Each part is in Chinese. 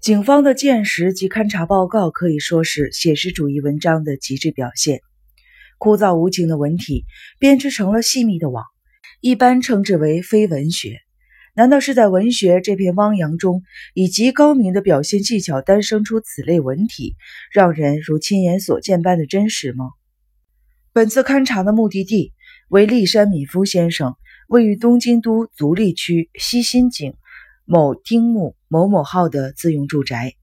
警方的鉴识及勘查报告可以说是写实主义文章的极致表现。枯燥无情的文体编织成了细密的网，一般称之为非文学。难道是在文学这片汪洋中，以极高明的表现技巧诞生出此类文体，让人如亲眼所见般的真实吗？本次勘察的目的地为立山敏夫先生位于东京都足利区西新井某町木某某号的自用住宅。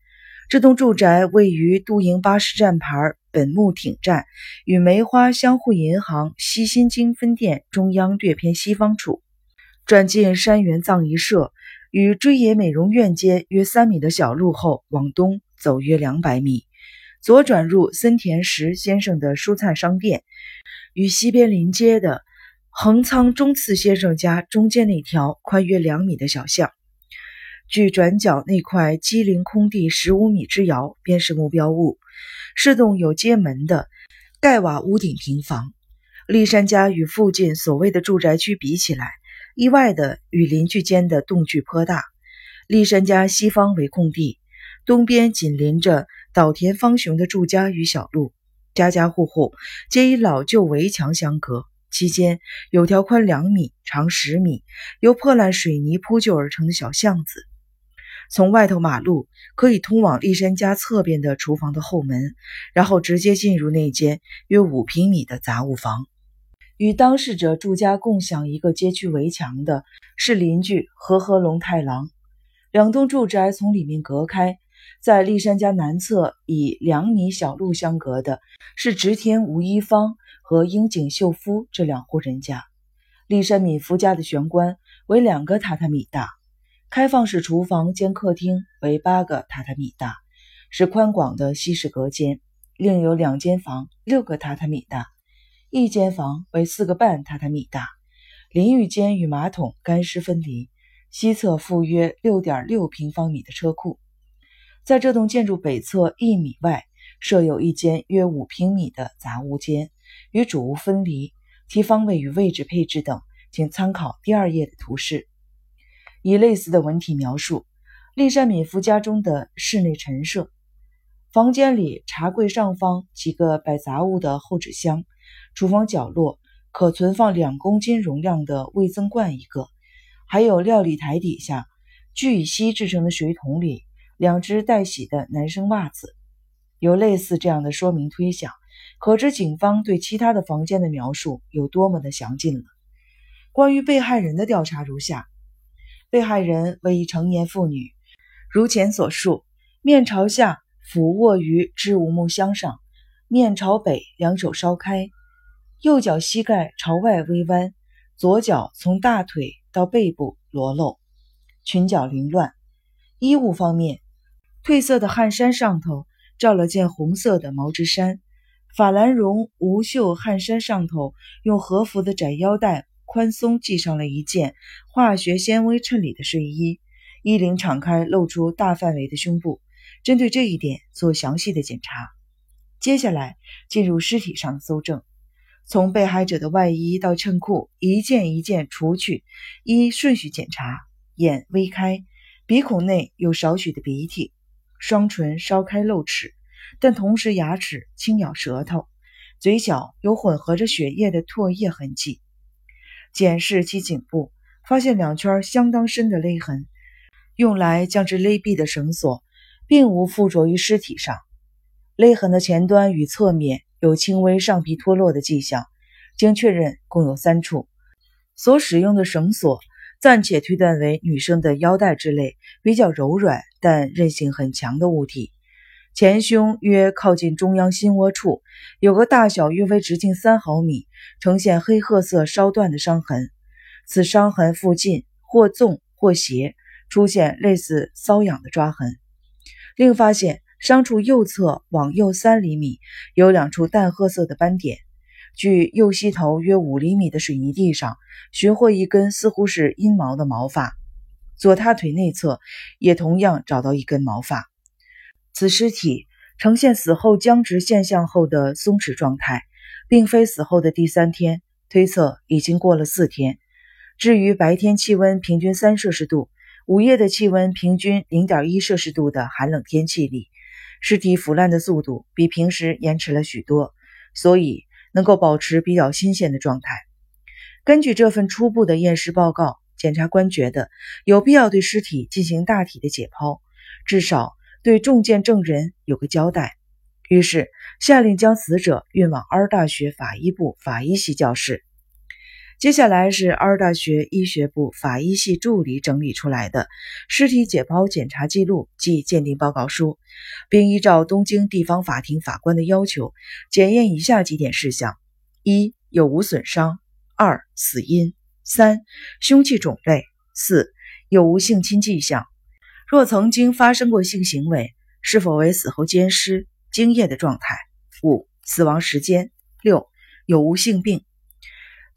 这栋住宅位于都营巴士站牌本木町站与梅花相互银行西新京分店中央略偏西方处。转进山原葬仪社与追野美容院间约三米的小路后，往东走约两百米，左转入森田石先生的蔬菜商店，与西边临街的横仓中次先生家中间那条宽约两米的小巷。距转角那块机灵空地十五米之遥，便是目标物，是栋有街门的盖瓦屋顶平房。立山家与附近所谓的住宅区比起来，意外的与邻居间的动距颇大。立山家西方为空地，东边紧邻着岛田芳雄的住家与小路，家家户户皆以老旧围墙相隔。期间有条宽两米、长十米、由破烂水泥铺就而成的小巷子，从外头马路可以通往立山家侧边的厨房的后门，然后直接进入那间约五平米的杂物房。与当事者住家共享一个街区围墙的是邻居和和龙太郎。两栋住宅从里面隔开，在立山家南侧以两米小路相隔的是直田吴一方和樱井秀夫这两户人家。立山敏夫家的玄关为两个榻榻米大，开放式厨房兼客厅为八个榻榻米大，是宽广的西式隔间。另有两间房，六个榻榻米大。一间房为四个半榻榻米大，淋浴间与马桶干湿分离，西侧附约六点六平方米的车库。在这栋建筑北侧一米外，设有一间约五平米的杂物间，与主屋分离。其方位与位置配置等，请参考第二页的图示。以类似的文体描述立善敏夫家中的室内陈设：房间里茶柜上方几个摆杂物的厚纸箱。厨房角落可存放两公斤容量的味增罐一个，还有料理台底下聚乙烯制成的水桶里两只待洗的男生袜子。有类似这样的说明推想，可知警方对其他的房间的描述有多么的详尽了。关于被害人的调查如下：被害人为一成年妇女，如前所述，面朝下俯卧于织物木箱上，面朝北，两手稍开。右脚膝盖朝外微弯，左脚从大腿到背部裸露，裙角凌乱。衣物方面，褪色的汗衫上头罩了件红色的毛织衫，法兰绒无袖汗衫上头用和服的窄腰带宽松系上了一件化学纤维衬里的睡衣，衣领敞开露出大范围的胸部。针对这一点做详细的检查。接下来进入尸体上搜证。从被害者的外衣到衬裤，一件一件除去，依顺序检查。眼微开，鼻孔内有少许的鼻涕，双唇稍开露齿，但同时牙齿轻咬舌头，嘴角有混合着血液的唾液痕迹。检视其颈部，发现两圈相当深的勒痕，用来将之勒毙的绳索并无附着于尸体上。勒痕的前端与侧面。有轻微上皮脱落的迹象，经确认共有三处。所使用的绳索暂且推断为女生的腰带之类比较柔软但韧性很强的物体。前胸约靠近中央心窝处有个大小约为直径三毫米、呈现黑褐色稍断的伤痕，此伤痕附近或纵或斜出现类似瘙痒的抓痕。另发现。伤处右侧往右三厘米有两处淡褐色的斑点，距右膝头约五厘米的水泥地上寻获一根似乎是阴毛的毛发，左大腿内侧也同样找到一根毛发。此尸体呈现死后僵直现象后的松弛状态，并非死后的第三天，推测已经过了四天。至于白天气温平均三摄氏度，午夜的气温平均零点一摄氏度的寒冷天气里，尸体腐烂的速度比平时延迟了许多，所以能够保持比较新鲜的状态。根据这份初步的验尸报告，检察官觉得有必要对尸体进行大体的解剖，至少对中箭证人有个交代。于是下令将死者运往阿尔大学法医部法医系教室。接下来是阿尔大学医学部法医系助理整理出来的尸体解剖检查记录及鉴定报告书，并依照东京地方法庭法官的要求检验以下几点事项：一、有无损伤；二、死因；三、凶器种类；四、有无性侵迹象；若曾经发生过性行为，是否为死后奸尸；精液的状态；五、死亡时间；六、有无性病。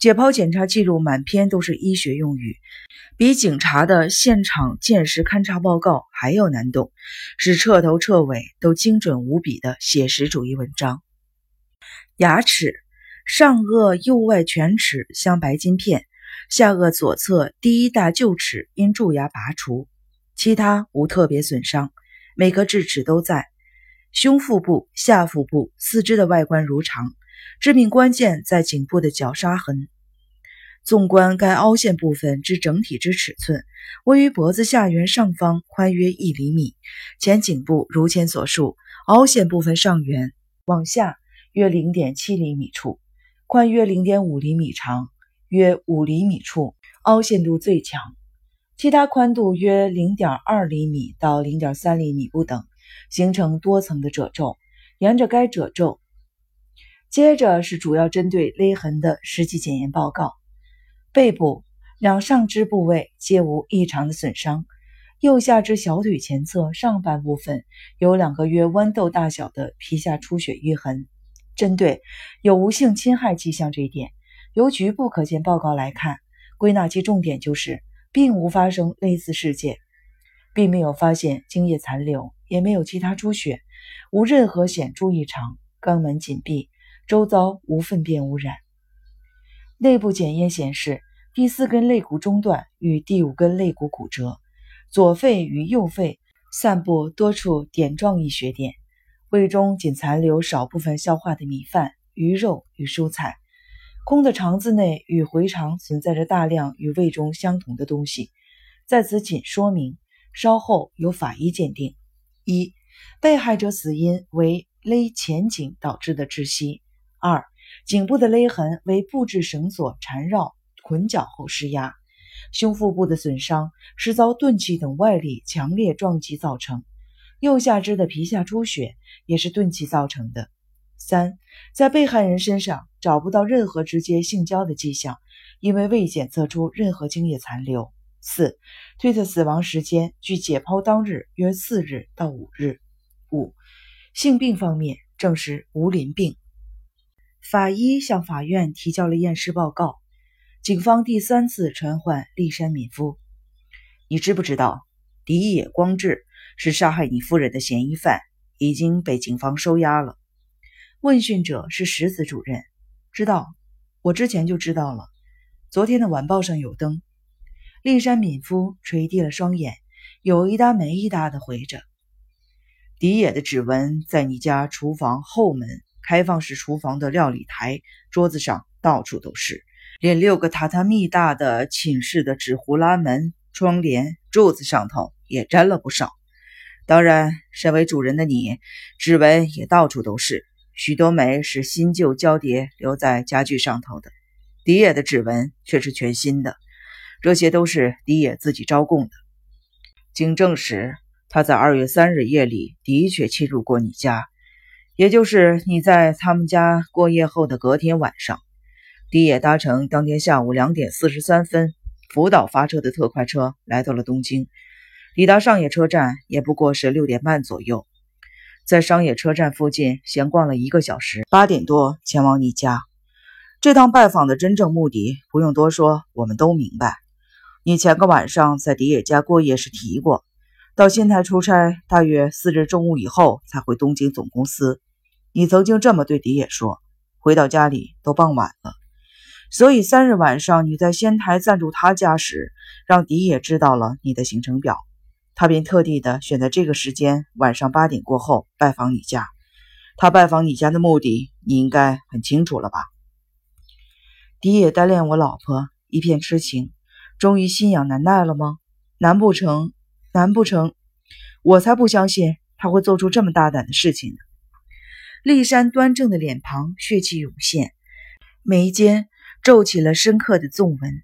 解剖检查记录满篇都是医学用语，比警察的现场见识勘查报告还要难懂，是彻头彻尾都精准无比的写实主义文章。牙齿上颚右外犬齿镶白金片，下颚左侧第一大臼齿因蛀牙拔除，其他无特别损伤，每个智齿都在。胸腹部、下腹部、四肢的外观如常。致命关键在颈部的绞杀痕。纵观该凹陷部分之整体之尺寸，位于脖子下缘上方，宽约一厘米。前颈部如前所述，凹陷部分上缘往下约零点七厘米处，宽约零点五厘米，长约五厘米处凹陷度最强，其他宽度约零点二厘米到零点三厘米不等，形成多层的褶皱。沿着该褶皱。接着是主要针对勒痕的实际检验报告。背部两上肢部位皆无异常的损伤，右下肢小腿前侧上半部分有两个约豌豆大小的皮下出血淤痕。针对有无性侵害迹象这一点，由局部可见报告来看，归纳其重点就是并无发生类似事件，并没有发现精液残留，也没有其他出血，无任何显著异常，肛门紧闭。周遭无粪便污染。内部检验显示，第四根肋骨中段与第五根肋骨骨折，左肺与右肺散布多处点状溢血点，胃中仅残留少部分消化的米饭、鱼肉与蔬菜，空的肠子内与回肠存在着大量与胃中相同的东西。在此仅说明，稍后由法医鉴定。一、被害者死因为勒前颈导致的窒息。二、颈部的勒痕为布置绳索缠绕捆绞后施压，胸腹部的损伤是遭钝器等外力强烈撞击造成，右下肢的皮下出血也是钝器造成的。三、在被害人身上找不到任何直接性交的迹象，因为未检测出任何精液残留。四、推测死亡时间距解剖当日约四日到五日。五、性病方面证实无淋病。法医向法院提交了验尸报告。警方第三次传唤立山敏夫：“你知不知道，荻野光治是杀害你夫人的嫌疑犯，已经被警方收押了？”问讯者是石子主任：“知道，我之前就知道了。昨天的晚报上有登。”立山敏夫垂低了双眼，有一搭没一搭的回着：“荻野的指纹在你家厨房后门。”开放式厨房的料理台桌子上到处都是，连六个榻榻米大的寝室的纸糊拉门、窗帘、柱子上头也沾了不少。当然，身为主人的你，指纹也到处都是，许多枚是新旧交叠留在家具上头的。迪野的指纹却是全新的，这些都是迪野自己招供的。经证实，他在二月三日夜里的确侵入过你家。也就是你在他们家过夜后的隔天晚上，迪野搭乘当天下午两点四十三分福岛发车的特快车来到了东京，抵达上野车站也不过是六点半左右，在商野车站附近闲逛了一个小时，八点多前往你家。这趟拜访的真正目的不用多说，我们都明白。你前个晚上在迪野家过夜时提过，到新台出差，大约四日中午以后才回东京总公司。你曾经这么对迪野说：“回到家里都傍晚了，所以三日晚上你在仙台暂住他家时，让狄野知道了你的行程表，他便特地的选在这个时间，晚上八点过后拜访你家。他拜访你家的目的，你应该很清楚了吧？狄野单恋我老婆，一片痴情，终于心痒难耐了吗？难不成？难不成？我才不相信他会做出这么大胆的事情呢！骊山端正的脸庞，血气涌现，眉间皱起了深刻的纵纹。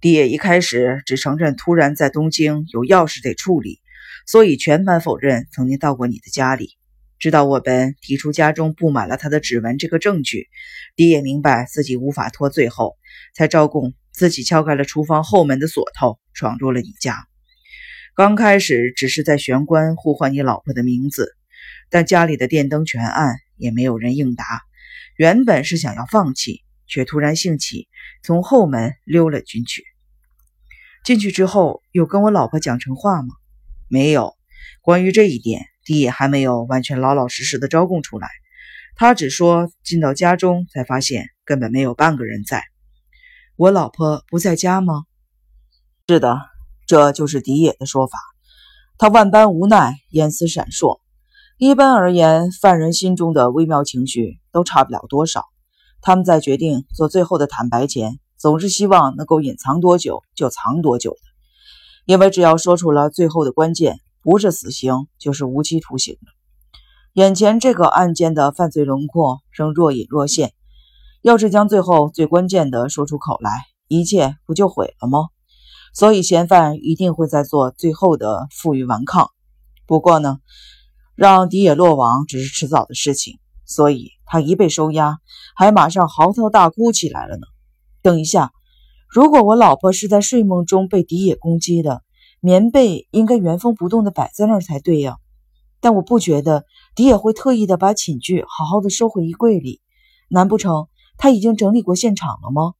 狄野一开始只承认突然在东京有要事得处理，所以全盘否认曾经到过你的家里。直到我本提出家中布满了他的指纹这个证据，狄野明白自己无法脱罪后，才招供自己敲开了厨房后门的锁头，闯入了你家。刚开始只是在玄关呼唤你老婆的名字，但家里的电灯全暗，也没有人应答。原本是想要放弃，却突然兴起，从后门溜了进去。进去之后，有跟我老婆讲成话吗？没有。关于这一点。狄野还没有完全老老实实的招供出来，他只说进到家中才发现根本没有半个人在。我老婆不在家吗？是的，这就是狄野的说法。他万般无奈，眼丝闪烁。一般而言，犯人心中的微妙情绪都差不了多少。他们在决定做最后的坦白前，总是希望能够隐藏多久就藏多久的，因为只要说出了最后的关键。不是死刑，就是无期徒刑了。眼前这个案件的犯罪轮廓仍若隐若现，要是将最后最关键的说出口来，一切不就毁了吗？所以嫌犯一定会在做最后的负隅顽抗。不过呢，让狄野落网只是迟早的事情，所以他一被收押，还马上嚎啕大哭起来了呢。等一下，如果我老婆是在睡梦中被狄野攻击的。棉被应该原封不动的摆在那儿才对呀，但我不觉得迪也会特意的把寝具好好的收回衣柜里，难不成他已经整理过现场了吗？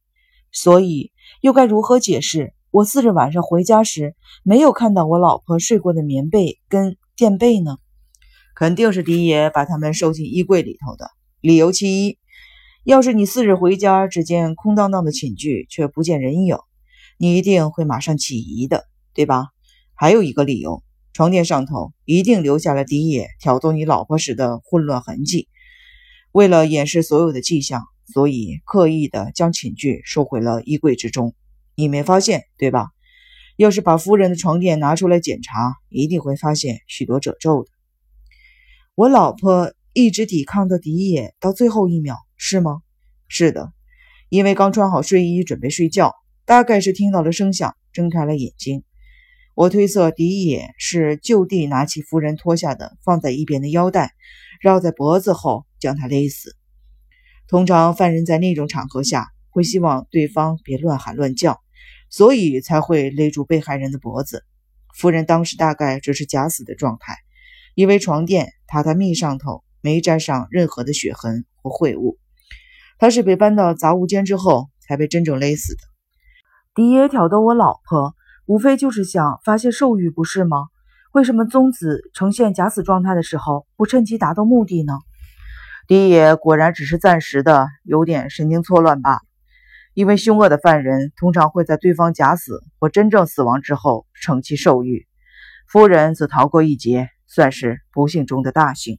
所以又该如何解释我次日晚上回家时没有看到我老婆睡过的棉被跟垫被呢？肯定是迪爷把他们收进衣柜里头的。理由其一，要是你次日回家只见空荡荡的寝具却不见人影，你一定会马上起疑的。对吧？还有一个理由，床垫上头一定留下了迪野挑逗你老婆时的混乱痕迹。为了掩饰所有的迹象，所以刻意的将寝具收回了衣柜之中。你没发现，对吧？要是把夫人的床垫拿出来检查，一定会发现许多褶皱的。我老婆一直抵抗的迪野到最后一秒，是吗？是的，因为刚穿好睡衣准备睡觉，大概是听到了声响，睁开了眼睛。我推测，狄野是就地拿起夫人脱下的放在一边的腰带，绕在脖子后将她勒死。通常犯人在那种场合下会希望对方别乱喊乱叫，所以才会勒住被害人的脖子。夫人当时大概只是假死的状态，因为床垫榻榻米上头没沾上任何的血痕或秽物。他是被搬到杂物间之后才被真正勒死的。狄野挑逗我老婆。无非就是想发泄兽欲，不是吗？为什么宗子呈现假死状态的时候不趁机达到目的呢？狄野果然只是暂时的有点神经错乱罢了。因为凶恶的犯人通常会在对方假死或真正死亡之后乘其兽欲，夫人则逃过一劫，算是不幸中的大幸。